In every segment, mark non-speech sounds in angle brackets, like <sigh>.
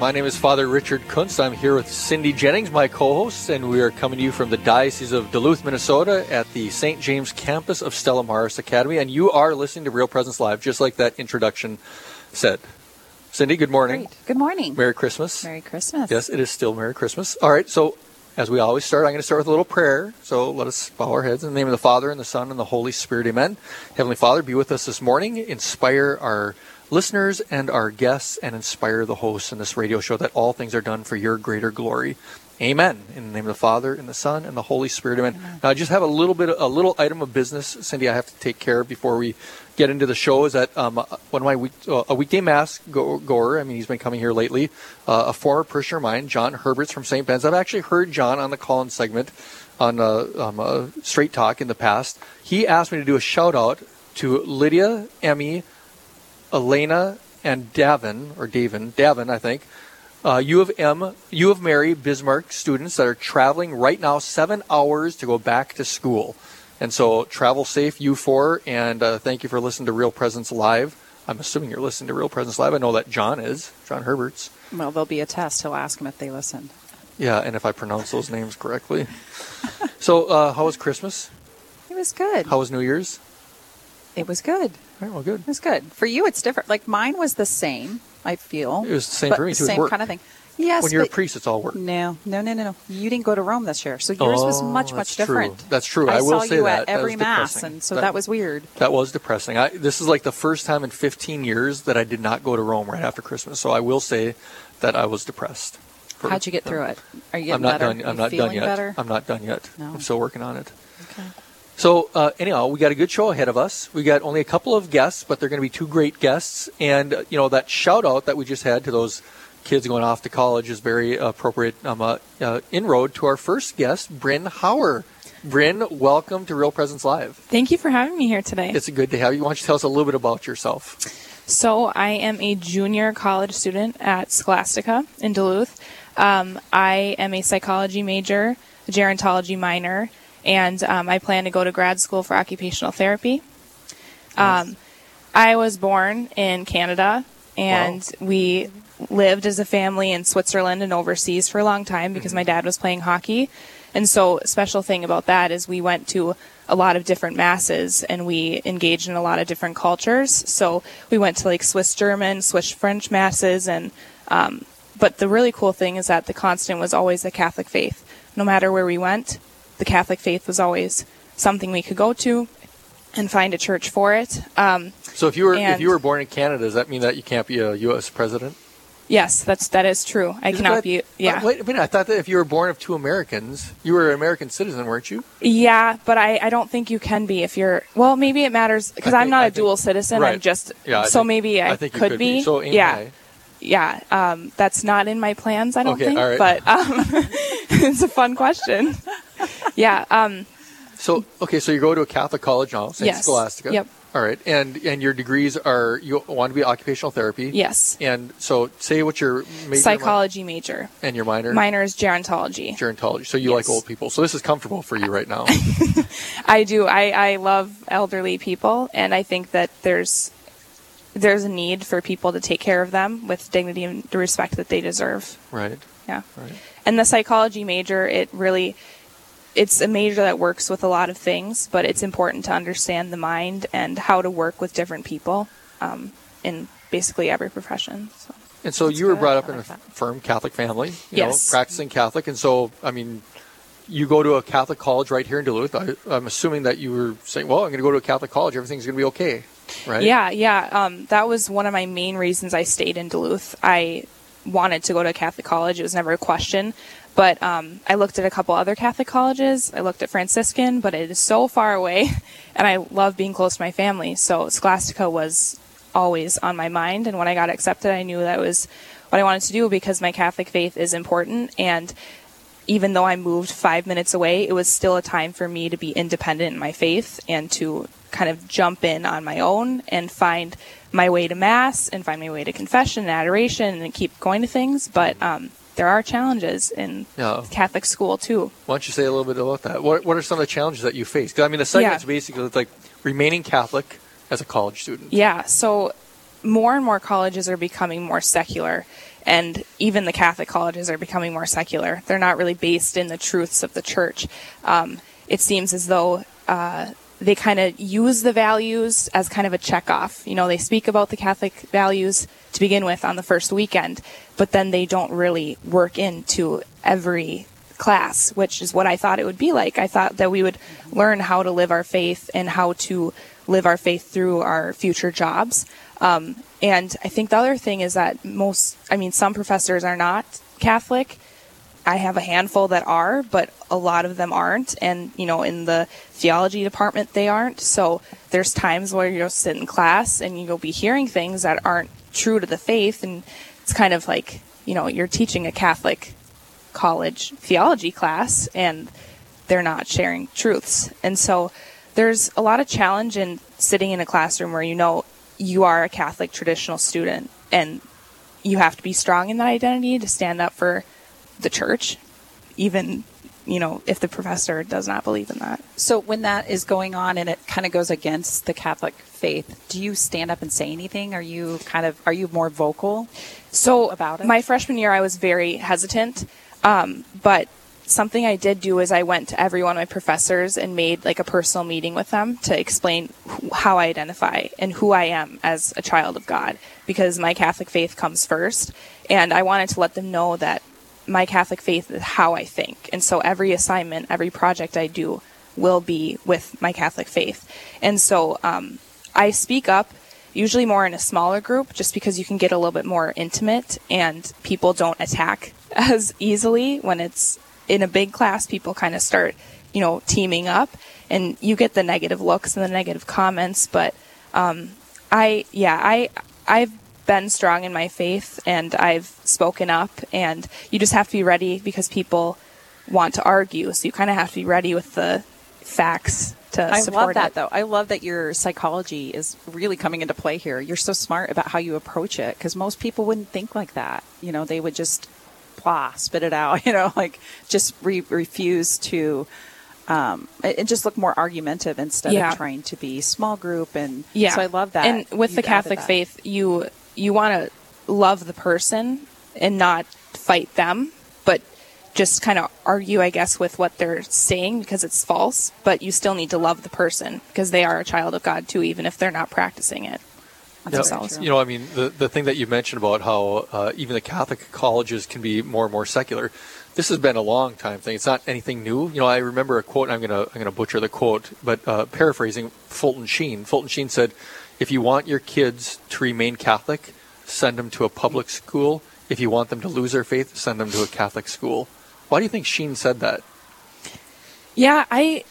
My name is Father Richard Kunst. I'm here with Cindy Jennings, my co host, and we are coming to you from the Diocese of Duluth, Minnesota at the St. James campus of Stella Maris Academy. And you are listening to Real Presence Live, just like that introduction said. Cindy, good morning. Great. Good morning. Merry Christmas. Merry Christmas. Yes, it is still Merry Christmas. All right, so as we always start, I'm going to start with a little prayer. So let us bow our heads in the name of the Father, and the Son, and the Holy Spirit. Amen. Heavenly Father, be with us this morning. Inspire our listeners and our guests and inspire the hosts in this radio show that all things are done for your greater glory. Amen. In the name of the Father and the Son and the Holy Spirit. Amen. Amen. Now, I just have a little bit, a little item of business, Cindy. I have to take care of before we get into the show. Is that um, one of my week, uh, a weekday mass goer? I mean, he's been coming here lately. Uh, a former parishioner of mine, John Herberts from St. Ben's. I've actually heard John on the call-in segment on uh, um, uh, Straight Talk in the past. He asked me to do a shout out to Lydia, Emmy, Elena and Davin, or Davin, Davin, I think, uh, U of M, U of Mary, Bismarck students that are traveling right now seven hours to go back to school. And so travel safe, U4, and uh, thank you for listening to Real Presence Live. I'm assuming you're listening to Real Presence Live. I know that John is, John Herberts. Well, there'll be a test. He'll ask them if they listened. Yeah, and if I pronounce those names correctly. so, uh, how was Christmas? It was good. How was New Year's? It was good. All right, well, good. It was good. For you, it's different. Like mine was the same. I feel it was the same for me too. Same kind of thing. Yes. When you're a priest, it's all work. No, no, no, no, no. You didn't go to Rome this year, so yours oh, was much, much different. True. That's true. I, I will saw say you that. at every that mass, depressing. and so that, that, was weird. That was depressing. I, this is like the first time in 15 years that I did not go to Rome right after Christmas. So I will say that I was depressed. For, How'd you get through it? Are you getting I'm not better? done. I'm not done yet. Better? I'm not done yet. No. I'm still working on it. Okay. So uh, anyhow, we got a good show ahead of us. We got only a couple of guests, but they're going to be two great guests. And uh, you know that shout out that we just had to those kids going off to college is very appropriate um, uh, uh, inroad to our first guest, Bryn Hauer. Bryn, welcome to Real Presence Live. Thank you for having me here today. It's good to have you. Why don't you tell us a little bit about yourself? So, I am a junior college student at Scholastica in Duluth. Um, I am a psychology major, a gerontology minor, and um, I plan to go to grad school for occupational therapy. Nice. Um, I was born in Canada, and Wow. we lived as a family in Switzerland and overseas for a long time because my dad was playing hockey. And so, special thing about that is we went to a lot of different masses and we engaged in a lot of different cultures. So, we went to like Swiss German, Swiss French masses, and um, but the really cool thing is that the constant was always the Catholic faith. No matter where we went, the Catholic faith was always something we could go to and find a church for it. Um, So if you were if you were born in Canada, does that mean that you can't be a U.S. president? yes, that's that is true. I Isn't cannot that- be. Yeah. Uh, wait a minute. I thought that if you were born of two Americans, you were an American citizen, weren't you? Yeah, but I, I don't think you can be if you're. Well, maybe it matters because I'm not I a think- dual citizen. right. I'm just. Yeah. I so think- maybe I, I think could, could be. So yeah. I. Yeah. Um, that's not in my plans. I don't Okay, think. right. But um, <laughs> it's a fun question. <laughs> yeah. Um, So okay, so you go to a Catholic college now, St. Yes. Scholastica. Yep. All right, and and your degrees are you want to be occupational therapy. yes. And so say what your major Psychology major. and your minor. Minor is gerontology. Gerontology. So you Yes. like old people. So this is comfortable for you right now. <laughs> I do. I, I love elderly people, and I think that there's there's a need for people to take care of them with dignity and the respect that they deserve. right. Yeah. Right. And the psychology major, it really it's a major that works with a lot of things, but it's important to understand the mind and how to work with different people um, in basically every profession. So. And so That's you were good. brought up I in a that. firm Catholic family, you Yes. know, practicing Catholic, and so I mean, you go to a Catholic college right here in Duluth. I, I'm assuming that you were saying, "Well, I'm going to go to a Catholic college. Everything's going to be okay," right? Yeah, yeah. Um, that was one of my main reasons I stayed in Duluth. I wanted to go to a Catholic college. It was never a question. But um, I looked at a couple other Catholic colleges. I looked at Franciscan, but it is so far away, <laughs> and I love being close to my family. So Scholastica was always on my mind, and when I got accepted, I knew that was what I wanted to do because my Catholic faith is important. And even though I moved five minutes away, it was still a time for me to be independent in my faith and to kind of jump in on my own and find my way to Mass and find my way to confession and adoration and keep going to things. But um, there are challenges in. Catholic school too. Why don't you say a little bit about that? What, what are some of the challenges that you face? I mean, the segment's Yeah. basically like remaining Catholic as a college student. Yeah, so more and more colleges are becoming more secular, and even the Catholic colleges are becoming more secular. They're not really based in the truths of the church. Um, it seems as though uh, they kind of use the values as kind of a checkoff. You know, they speak about the Catholic values to begin with on the first weekend, but then they don't really work into every class, which is what I thought it would be like. I thought that we would learn how to live our faith and how to live our faith through our future jobs. Um, and I think the other thing is that most, I mean, some professors are not Catholic. I have a handful that are, but a lot of them aren't. And, you know, in the theology department, they aren't. So there's times where you'll sit in class and you'll be hearing things that aren't true to the faith. And it's kind of like, you know, you're teaching a Catholic college theology class and they're not sharing truths. And so there's a lot of challenge in sitting in a classroom where you know you are a Catholic traditional student and you have to be strong in that identity to stand up for the church, even, you know, if the professor does not believe in that. So when that is going on and it kind of goes against the Catholic faith, do you stand up and say anything? Are you kind of are you more vocal? So About it? my freshman year, I was very hesitant, um, but something I did do is I went to every one of my professors and made like a personal meeting with them to explain wh- how I identify and who I am as a child of God, because my Catholic faith comes first, and I wanted to let them know that my Catholic faith is how I think, and so every assignment, every project I do will be with my Catholic faith, and so um, I speak up usually more in a smaller group just because you can get a little bit more intimate and people don't attack <laughs> as easily. When it's in a big class people kind of start you know teaming up and you get the negative looks and the negative comments. But um, i yeah i i've been strong in my faith and i've spoken up and you just have to be ready because people want to argue so you kind of have to be ready with the facts to I support love that it. though. I love that your psychology is really coming into play here. You're so smart about how you approach it because most people wouldn't think like that. You know, they would just blah, spit it out. <laughs> You know, like just re- refuse to. Um, and and just look more argumentative instead Yeah. of trying to be small group and Yeah. so I love that. And with the Catholic faith, you you want to love the person and not fight them, but just kind of argue, I guess, with what they're saying because it's false. But you still need to love the person because they are a child of God too, even if they're not practicing it Yeah, themselves. You know, I mean, the, the thing that you mentioned about how uh, even the Catholic colleges can be more and more secular, this has been a long time thing. It's not anything new. You know, I remember a quote, and I'm going to I'm gonna butcher the quote, but uh, paraphrasing Fulton Sheen. Fulton Sheen said, if you want your kids to remain Catholic, send them to a public school. If you want them to lose their faith, send them to a Catholic school. Why do you think Sheen said that? Yeah, I.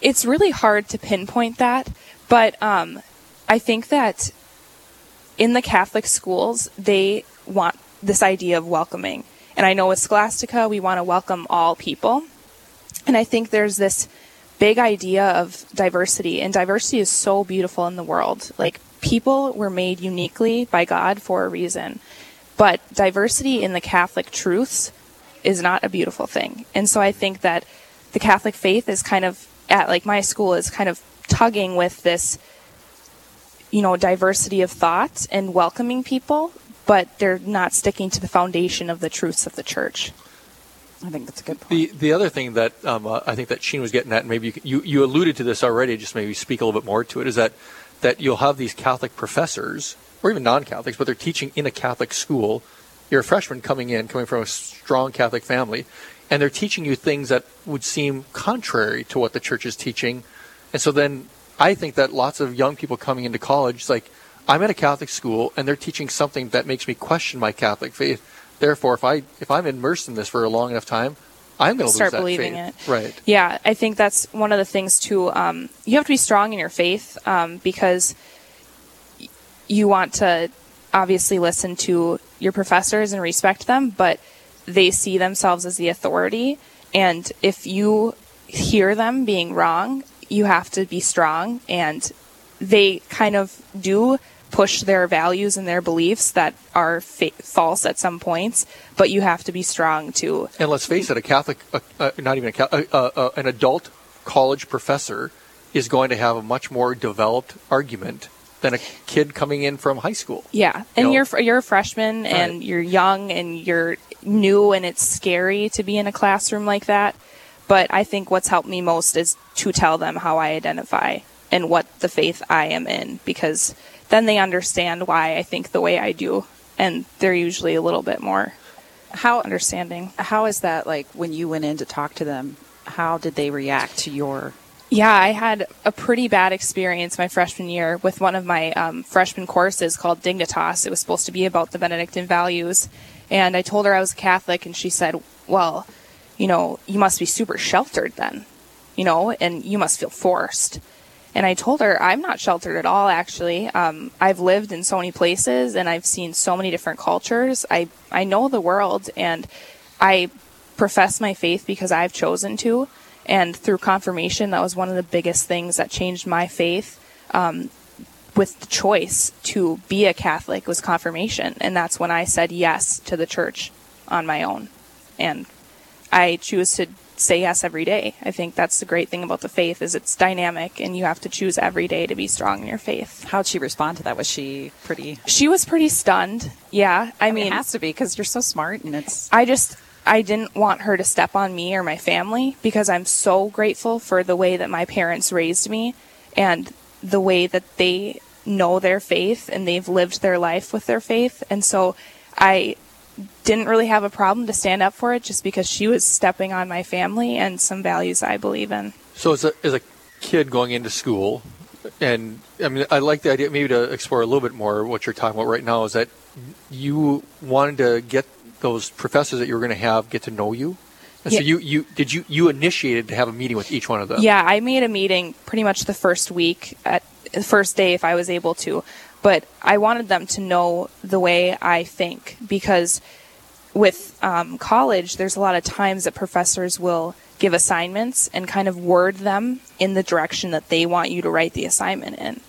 It's really hard to pinpoint that, but um, I think that in the Catholic schools they want this idea of welcoming, and I know with Scholastica we want to welcome all people, and I think there's this big idea of diversity, and diversity is so beautiful in the world. Like people were made uniquely by God for a reason, but diversity in the Catholic truths is not a beautiful thing. And so I think that the Catholic faith is kind of at like my school is kind of tugging with this you know diversity of thought and welcoming people, but they're not sticking to the foundation of the truths of the church. I think that's a good point. The the other thing that um, uh, I think that Sheen was getting at, and maybe you, you you alluded to this already, just maybe speak a little bit more to it, is that that you'll have these Catholic professors or even non-Catholics, but they're teaching in a Catholic school. You're a freshman coming in, coming from a strong Catholic family, and they're teaching you things that would seem contrary to what the church is teaching. And so then I think that lots of young people coming into college, it's like I'm at a Catholic school, and they're teaching something that makes me question my Catholic faith Therefore, if I if I'm immersed in this for a long enough time, I'm going to Start lose that believing faith. it. Right. Yeah, I think that's one of the things too. Um, you have to be strong in your faith um, because y- you want to obviously listen to your professors and respect them, but they see themselves as the authority. And if you hear them being wrong, you have to be strong. And they kind of do push their values and their beliefs that are fa- false at some points, but you have to be strong to And let's face it, a Catholic, uh, uh, not even a Catholic, uh, uh, an adult college professor is going to have a much more developed argument than a kid coming in from high school. Yeah, and know? you're you're a freshman and Right. you're young and you're new and it's scary to be in a classroom like that. But I think what's helped me most is to tell them how I identify and what the faith I am in because then they understand why I think the way I do and they're usually a little bit more How understanding. how is that like when you went in to talk to them? How did they react to your Yeah, I had a pretty bad experience my freshman year with one of my um, freshman courses called Dignitas. It was supposed to be about the Benedictine values. And I told her I was a Catholic, and she said, Well, you know, you must be super sheltered then, you know, and you must feel forced. And I told her, I'm not sheltered at all, actually. Um, I've lived in so many places and I've seen so many different cultures. I, I know the world and I profess my faith because I've chosen to. And through confirmation, that was one of the biggest things that changed my faith. Um, with the choice to be a Catholic was confirmation, and that's when I said yes to the church on my own. And I choose to say yes every day. I think that's the great thing about the faith is it's dynamic, and you have to choose every day to be strong in your faith. how'd she respond to that? Was she pretty She was pretty stunned. Yeah, I, mean, it has to be because you're so smart and it's I just I didn't want her to step on me or my family because I'm so grateful for the way that my parents raised me and the way that they know their faith and they've lived their life with their faith. And so I didn't really have a problem to stand up for it just because she was stepping on my family and some values I believe in. So as a, as a kid going into school, and I mean, I like the idea maybe to explore a little bit more what you're talking about right now is that you wanted to get those professors that you were going to have get to know you. And so you, you did you you initiated to have a meeting with each one of them. Yeah, I made a meeting pretty much the first week at the first day if I was able to, but I wanted them to know the way I think because with um, college, there's a lot of times that professors will give assignments and kind of word them in the direction that they want you to write the assignment in.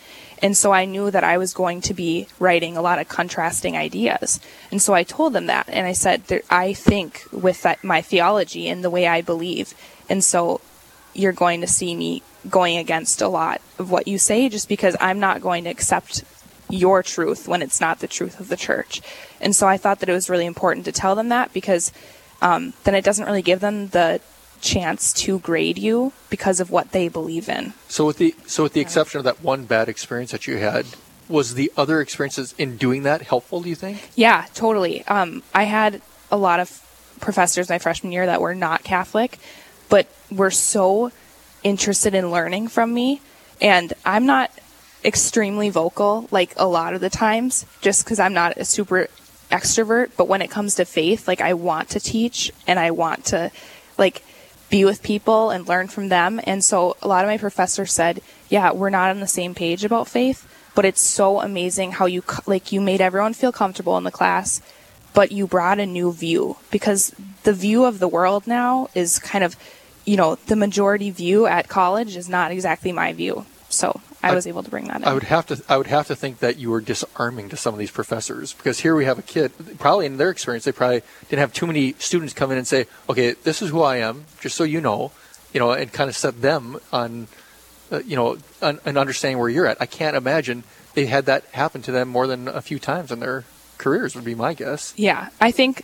And so I knew that I was going to be writing a lot of contrasting ideas. And so I told them that. And I said, I think with that, my theology and the way I believe. And so you're going to see me going against a lot of what you say just because I'm not going to accept your truth when it's not the truth of the church. And so I thought that it was really important to tell them that because um, then it doesn't really give them the chance to grade you because of what they believe in. So with the so with the exception of that one bad experience that you had, was the other experiences in doing that helpful? Do you think? Yeah, totally. Um, I had a lot of professors my freshman year that were not Catholic, but were so interested in learning from me. And I'm not extremely vocal like a lot of the times just because I'm not a super extrovert. But when it comes to faith, like I want to teach and I want to like be with people and learn from them. And so a lot of my professors said, yeah, we're not on the same page about faith, but it's so amazing how you like you made everyone feel comfortable in the class, but you brought a new view because the view of the world now is kind of, you know, the majority view at college is not exactly my view. So I, I- was able to bring that in. I would have to I would have to think that you were disarming to some of these professors because here we have a kid probably in their experience they probably didn't have too many students come in and say okay this is who I am just so you know you know and kind of set them on uh, you know an, an understanding where you're at. I can't imagine they had that happen to them more than a few times in their careers would be my guess. Yeah, I think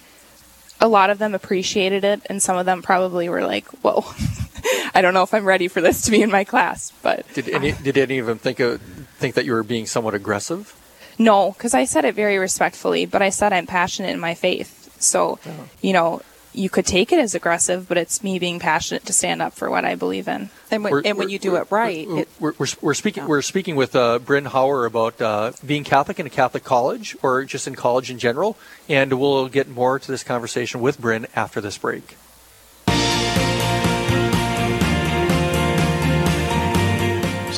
a lot of them appreciated it, and some of them probably were like, "Whoa, <laughs> <laughs> I don't know if I'm ready for this to be in my class." But did any did any of them think of, think that you were being somewhat aggressive no, because I said it very respectfully, but I said I'm passionate in my faith. So, you know, you could take it as aggressive, but it's me being passionate to stand up for what I believe in. And when, We're- and when we're- you do it right, We're, it, we're, we're, we're speaking we're speaking with uh, Bryn Hauer about uh, being Catholic in a Catholic college or just in college in general, and we'll get more to this conversation with Bryn after this break.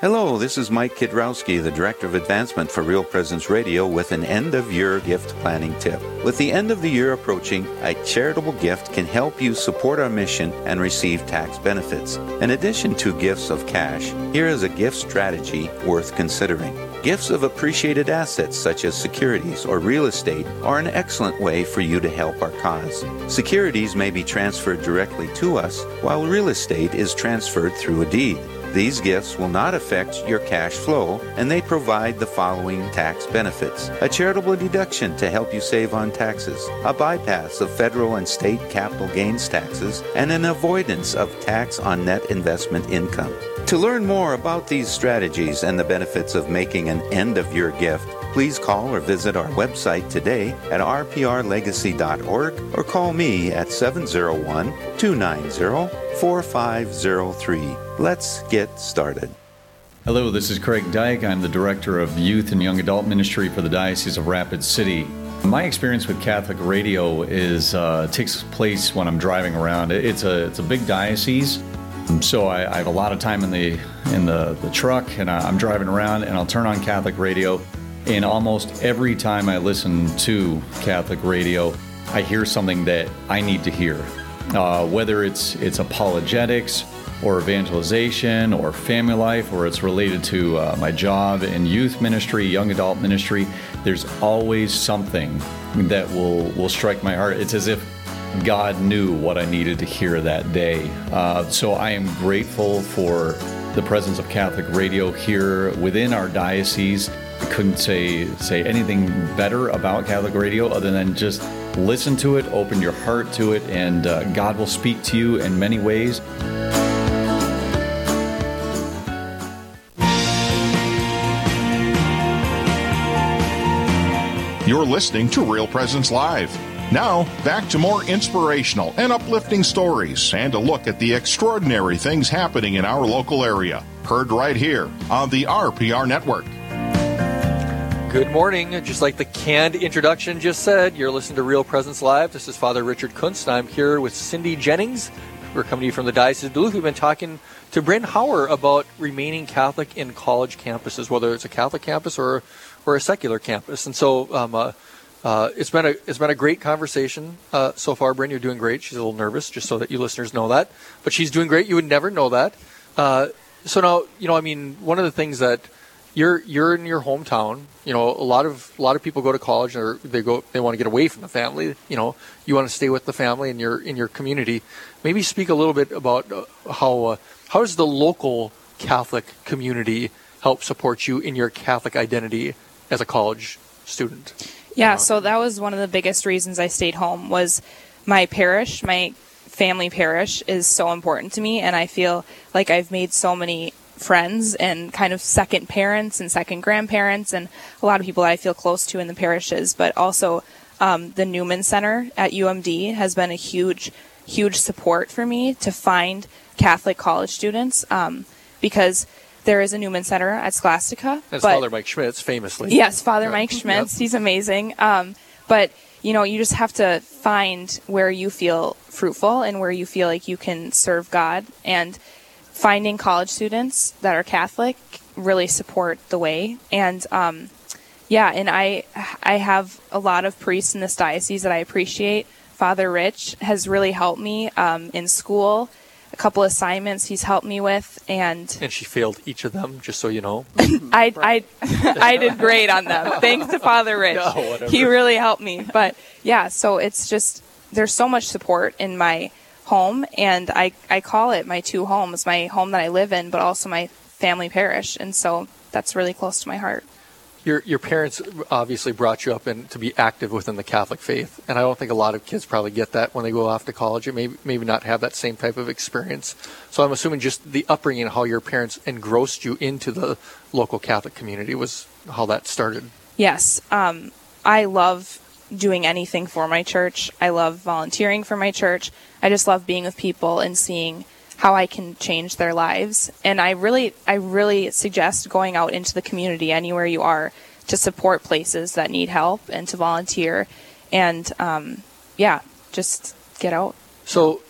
Hello, this is Mike Kidrowski, the Director of Advancement for Real Presence Radio, with an end of year gift planning tip. With the end of the year approaching, a charitable gift can help you support our mission and receive tax benefits. In addition to gifts of cash, here is a gift strategy worth considering. Gifts of appreciated assets such as securities or real estate are an excellent way for you to help our cause. Securities may be transferred directly to us, while real estate is transferred through a deed. These gifts will not affect your cash flow, and they provide the following tax benefits a charitable deduction to help you save on taxes, a bypass of federal and state capital gains taxes, and an avoidance of tax on net investment income. To learn more about these strategies and the benefits of making an end of your gift, please call or visit our website today at rprlegacy.org or call me at 701 290 4503. Let's get started. Hello, this is Craig Dyke. I'm the Director of Youth and Young Adult Ministry for the Diocese of Rapid City. My experience with Catholic radio is uh, takes place when I'm driving around. It's a it's a big diocese, so I, I have a lot of time in the in the, the truck, and I, I'm driving around, and I'll turn on Catholic radio, and almost every time I listen to Catholic radio, I hear something that I need to hear, uh, whether it's it's apologetics or evangelization or family life or it's related to uh, my job in youth ministry young adult ministry there's always something that will will strike my heart. It's as if god knew what i needed to hear that day. Uh, so i am grateful for the presence of catholic radio here within our diocese couldn't say say anything better about catholic radio other than just listen to it open your heart to it and uh, god will speak to you in many ways You're listening to Real Presence Live. Now, back to more inspirational and uplifting stories and a look at the extraordinary things happening in our local area. Heard right here on the RPR Network. Good morning. Just like the canned introduction just said, you're listening to Real Presence Live. This is Father Richard Kunst. I'm here with Cindy Jennings. We're coming to you from the Diocese of Duluth. We've been talking to Bryn Hauer about remaining Catholic in college campuses, whether it's a Catholic campus or or a secular campus. And so um, uh, uh, it's been a it's been a great conversation uh, so far. Bryn, you're doing great. She's a little nervous, just so that you listeners know that, but she's doing great. You would never know that. Uh, so now, you know, I mean, one of the things that you're you're in your hometown. You know, a lot of a lot of people go to college or they go they want to get away from the family. You know, you want to stay with the family in your in your community. Maybe speak a little bit about uh, how uh, how does the local Catholic community help support you in your Catholic identity as a college student. Yeah, so that was one of the biggest reasons I stayed home was my parish, my family parish is so important to me and I feel like I've made so many friends and kind of second parents and second grandparents and a lot of people that I feel close to in the parishes, but also um, the Newman Center at UMD has been a huge, huge support for me to find Catholic college students um, because there is a Newman Center at Scholastica. That's but Father Mike Schmitz, famously. Yes, Father Yeah. Mike Schmitz. Yep. He's amazing. Um, but you know, you just have to find where you feel fruitful and where you feel like you can serve God. And finding college students that are Catholic really support the way. And um, yeah, and I I have a lot of priests in this diocese that I appreciate. Father Rich has really helped me um, in school. A couple assignments he's helped me with, and And she failed each of them, just so you know. <laughs> I, I, I did great on them. Thanks to Father Rich. <laughs> No, he really helped me. But yeah, so it's just, there's so much support in my home, and I, I call it my two homes my home that I live in, but also my family parish. And so that's really close to my heart. your your parents obviously brought you up and to be active within the Catholic faith, and I don't think a lot of kids probably get that when they go off to college. Or maybe maybe not have that same type of experience. So I'm assuming just the upbringing, how your parents engrossed you into the local Catholic community, was how that started. Yes, um, I love doing anything for my church. I love volunteering for my church. I just love being with people and seeing how I can change their lives. And I really, I really suggest going out into the community anywhere you are to support places that need help and to volunteer. And um, yeah, just get out. So,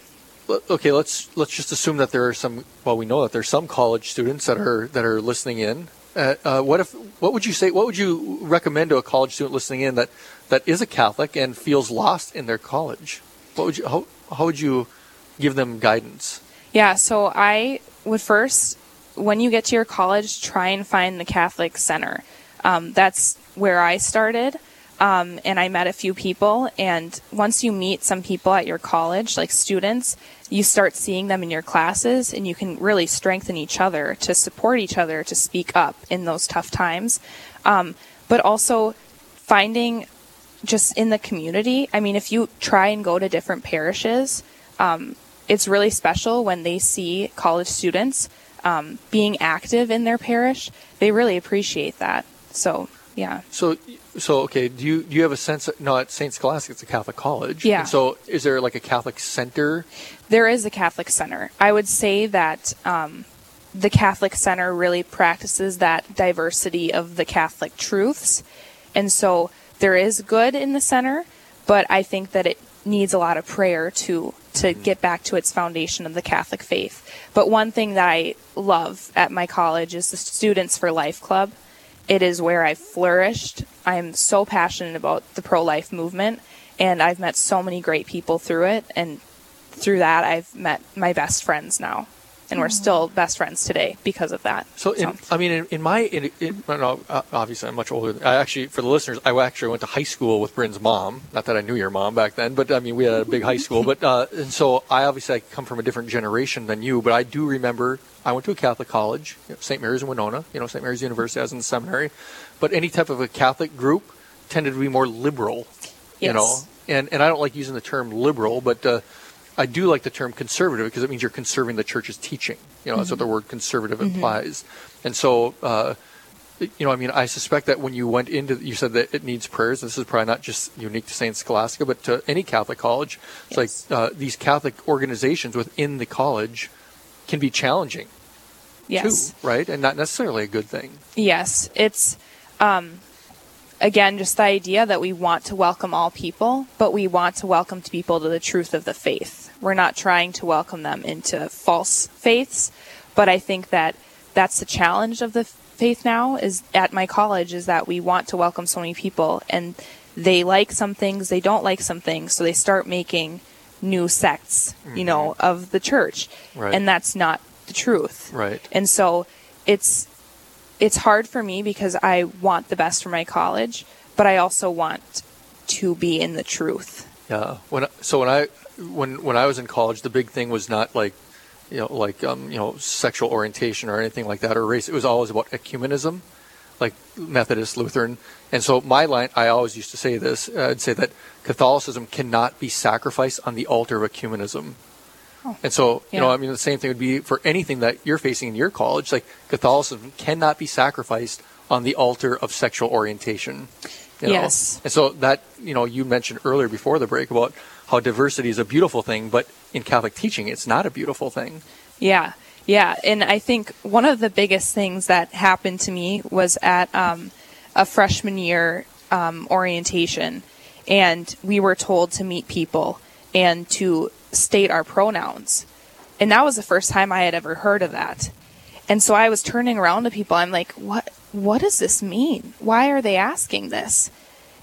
okay, let's let's just assume that there are some. Well, we know that there's some college students that are that are listening in. Uh, uh, what if? What would you say? What would you recommend to a college student listening in that that is a Catholic and feels lost in their college? What would you? How, how would you give them guidance? Yeah, so I would first, when you get to your college, try and find the Catholic Center. Um, that's where I started. Um, and I met a few people. And once you meet some people at your college, like students, you start seeing them in your classes, and you can really strengthen each other to support each other to speak up in those tough times. Um, but also finding just in the community. I mean, if you try and go to different parishes, um, it's really special when they see college students um, being active in their parish. They really appreciate that. So yeah. So so okay. Do you do you have a sense? Of, no, at Saint Scholastica, it's a Catholic college. Yeah. And so is there like a Catholic center? There is a Catholic center. I would say that. Um, the Catholic Center really practices that diversity of the Catholic truths. And so there is good in the center, but I think that it needs a lot of prayer to to mm-hmm. get back to its foundation of the Catholic faith. But one thing that I love at my college is the Students for Life Club. It is where I flourished. I am so passionate about the pro life movement, and I've met so many great people through it. And through that, I've met my best friends now and we're still best friends today because of that. So, in, I mean, in, in my, in, in, no, obviously, I'm much older. I actually, for the listeners, I actually went to high school with Bryn's mom. Not that I knew your mom back then, but I mean, we had a big high school. But uh, and so, I obviously I come from a different generation than you, but I do remember I went to a Catholic college, you know, St. Mary's in Winona. You know, St. Mary's University. I was in the seminary, but any type of a Catholic group tended to be more liberal. Yes. You know, and and I don't like using the term liberal, but. Uh, I do like the term conservative because it means you're conserving the church's teaching. You know, mm-hmm. that's what the word conservative mm-hmm. implies. And so, uh, you know, I mean, I suspect that when you went into, you said that it needs prayers. This is probably not just unique to Saint Scholastica, but to any Catholic college. It's yes. like uh, these Catholic organizations within the college can be challenging. Yes. Too, right, and not necessarily a good thing. Yes, it's. Um, again, just the idea that we want to welcome all people, but we want to welcome people to the truth of the faith. We're not trying to welcome them into false faiths, but I think that that's the challenge of the faith now is at my college is that we want to welcome so many people and they like some things, they don't like some things, so they start making new sects, you know, mm-hmm. of the church. Right. And that's not the truth. Right. And so it's it's hard for me because I want the best for my college, but I also want to be in the truth. Yeah. When so when I when when I was in college, the big thing was not like you know like um, you know sexual orientation or anything like that or race. It was always about ecumenism, like Methodist, Lutheran. And so my line, I always used to say this. Uh, I'd say that Catholicism cannot be sacrificed on the altar of ecumenism. Oh. And so, you yeah. know, I mean, the same thing would be for anything that you're facing in your college. Like Catholicism cannot be sacrificed on the altar of sexual orientation. You know? Yes. And so that, you know, you mentioned earlier before the break about how diversity is a beautiful thing, but in Catholic teaching, it's not a beautiful thing. Yeah. Yeah. And I think one of the biggest things that happened to me was at um, a freshman year um, orientation, and we were told to meet people and to state our pronouns. And that was the first time I had ever heard of that. And so I was turning around to people. I'm like, what, what does this mean? Why are they asking this?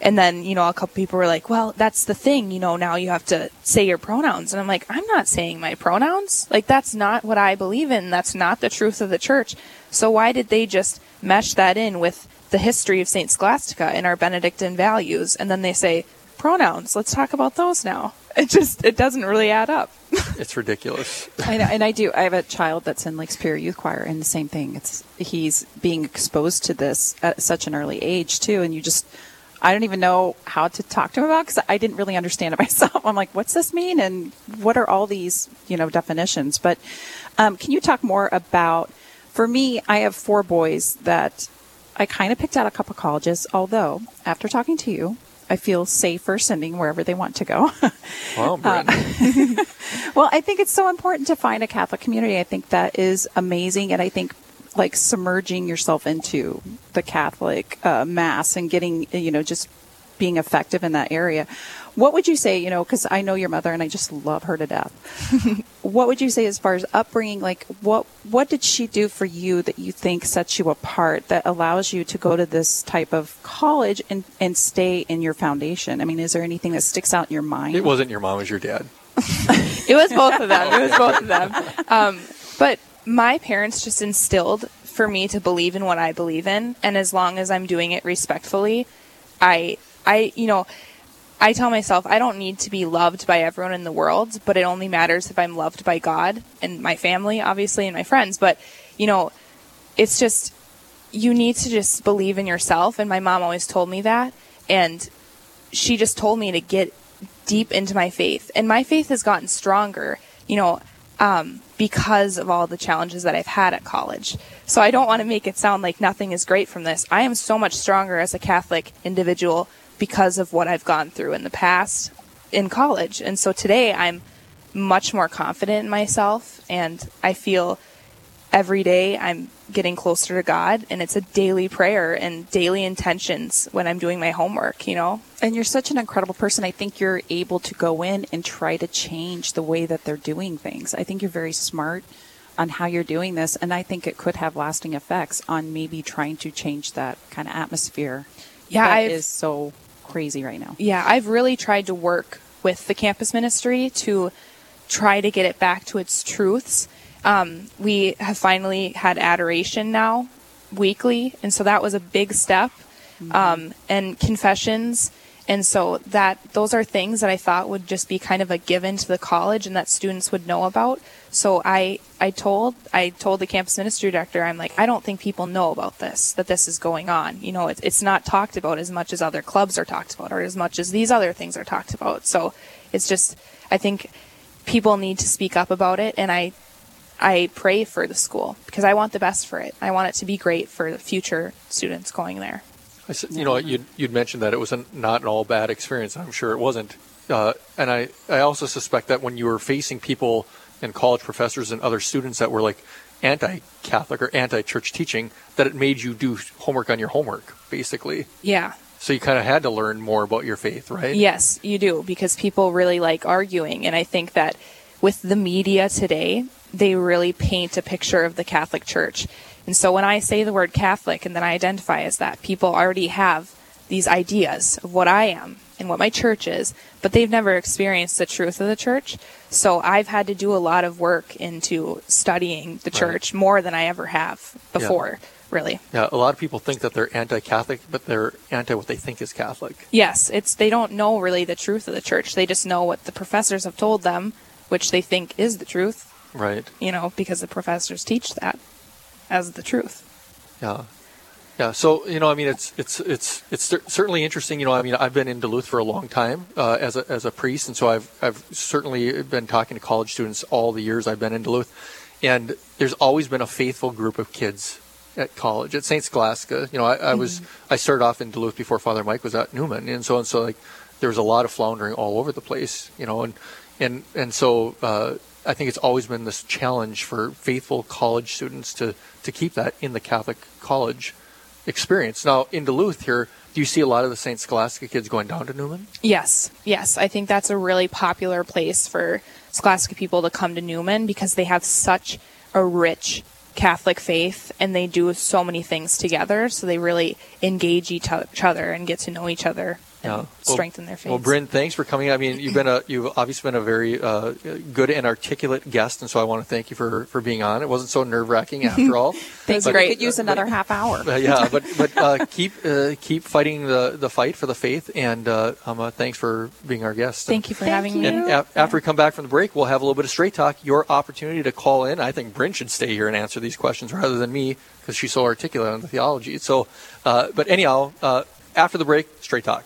And then, you know, a couple people were like, well, that's the thing, you know, now you have to say your pronouns. And I'm like, I'm not saying my pronouns. Like, that's not what I believe in. That's not the truth of the church. So why did they just mesh that in with the history of St. Scholastica and our Benedictine values? And then they say, pronouns, let's talk about those now. It just, it doesn't really add up. <laughs> it's ridiculous. I know, and I do. I have a child that's in Lake Superior Youth Choir, and the same thing. It's he's being exposed to this at such an early age too, and you just. I don't even know how to talk to him about because I didn't really understand it <laughs> myself. I'm like, what's this mean, and what are all these, you know, definitions? But um, can you talk more about? For me, I have four boys that I kind of picked out a couple colleges. Although after talking to you, I feel safer sending wherever they want to go. <laughs> Well, Brent. <laughs> well, I think it's so important to find a Catholic community. I think that is amazing, and I think like submerging yourself into the Catholic uh, mass and getting you know just being effective in that area. What would you say, you know, because I know your mother and I just love her to death. <laughs> what would you say as far as upbringing? Like, what what did she do for you that you think sets you apart, that allows you to go to this type of college and, and stay in your foundation? I mean, is there anything that sticks out in your mind? It wasn't your mom, it was your dad. <laughs> it was both of them. It was both of them. <laughs> Um, but my parents just instilled for me to believe in what I believe in, and as long as I'm doing it respectfully, I, I, you know, I tell myself I don't need to be loved by everyone in the world, but it only matters if I'm loved by God and my family, obviously, and my friends. But, you know, it's just, you need to just believe in yourself. And my mom always told me that. And she just told me to get deep into my faith. And my faith has gotten stronger, you know, um, because of all the challenges that I've had at college. So I don't want to make it sound like nothing is great from this. I am so much stronger as a Catholic individual because of what I've gone through in the past in college. And so today I'm much more confident in myself and I feel every day I'm getting closer to God and it's a daily prayer and daily intentions when I'm doing my homework, you know. And you're such an incredible person. I think you're able to go in and try to change the way that they're doing things. I think you're very smart on how you're doing this and I think it could have lasting effects on maybe trying to change that kind of atmosphere. Yeah, that I've, is so crazy right now. Yeah, I've really tried to work with the campus ministry to try to get it back to its truths. Um, we have finally had adoration now weekly, and so that was a big step. Mm-hmm. Um, and confessions, and so that those are things that I thought would just be kind of a given to the college and that students would know about. So I I told I told the campus ministry director I'm like I don't think people know about this that this is going on. You know, it's it's not talked about as much as other clubs are talked about or as much as these other things are talked about. So it's just I think people need to speak up about it and I I pray for the school because I want the best for it. I want it to be great for the future students going there. I said, you know, you'd, you'd mentioned that it was an, not an all bad experience. I'm sure it wasn't. Uh, and I, I also suspect that when you were facing people and college professors and other students that were like anti-Catholic or anti-church teaching, that it made you do homework on your homework, basically. Yeah. So you kind of had to learn more about your faith, right? Yes, you do, because people really like arguing. And I think that with the media today, they really paint a picture of the Catholic Church. And so when I say the word Catholic and then I identify as that, people already have these ideas of what I am and what my church is, but they've never experienced the truth of the church. So I've had to do a lot of work into studying the church right. more than I ever have before. Yeah. Really. Yeah, a lot of people think that they're anti-Catholic, but they're anti what they think is Catholic. Yes, it's they don't know really the truth of the church. They just know what the professors have told them, which they think is the truth. Right. You know, because the professors teach that as the truth. Yeah. Yeah, so you know, I mean, it's it's it's it's certainly interesting. You know, I mean, I've been in Duluth for a long time uh, as a as a priest, and so I've I've certainly been talking to college students all the years I've been in Duluth, and there's always been a faithful group of kids at college at Saint Scholastica. You know, I, I mm-hmm. was I started off in Duluth before Father Mike was at Newman, and so and so like there was a lot of floundering all over the place. You know, and and and so. Uh, I think it's always been this challenge for faithful college students to, to keep that in the Catholic college experience. Now, in Duluth here, do you see a lot of the St. Scholastica kids going down to Newman? Yes, yes. I think that's a really popular place for Scholastica people to come to Newman because they have such a rich Catholic faith and they do so many things together. So they really engage each other and get to know each other Yeah. strengthen their faith. Well, Bryn, thanks for coming. I mean, you've been a you've obviously been a very uh, good and articulate guest, and so I want to thank you for for being on. It wasn't so nerve wracking <laughs> after all. Thanks. But- We could use another half hour. Uh, yeah, but but uh, keep uh, keep fighting the, the fight for the faith, and uh, um, uh, thanks for being our guest. Thank you for Thank having me. And a- after we come back from the break, we'll have a little bit of straight talk. Your opportunity to call in. I think Bryn should stay here and answer these questions rather than me because she's so articulate on the theology. So, uh, but anyhow, uh, after the break, straight talk.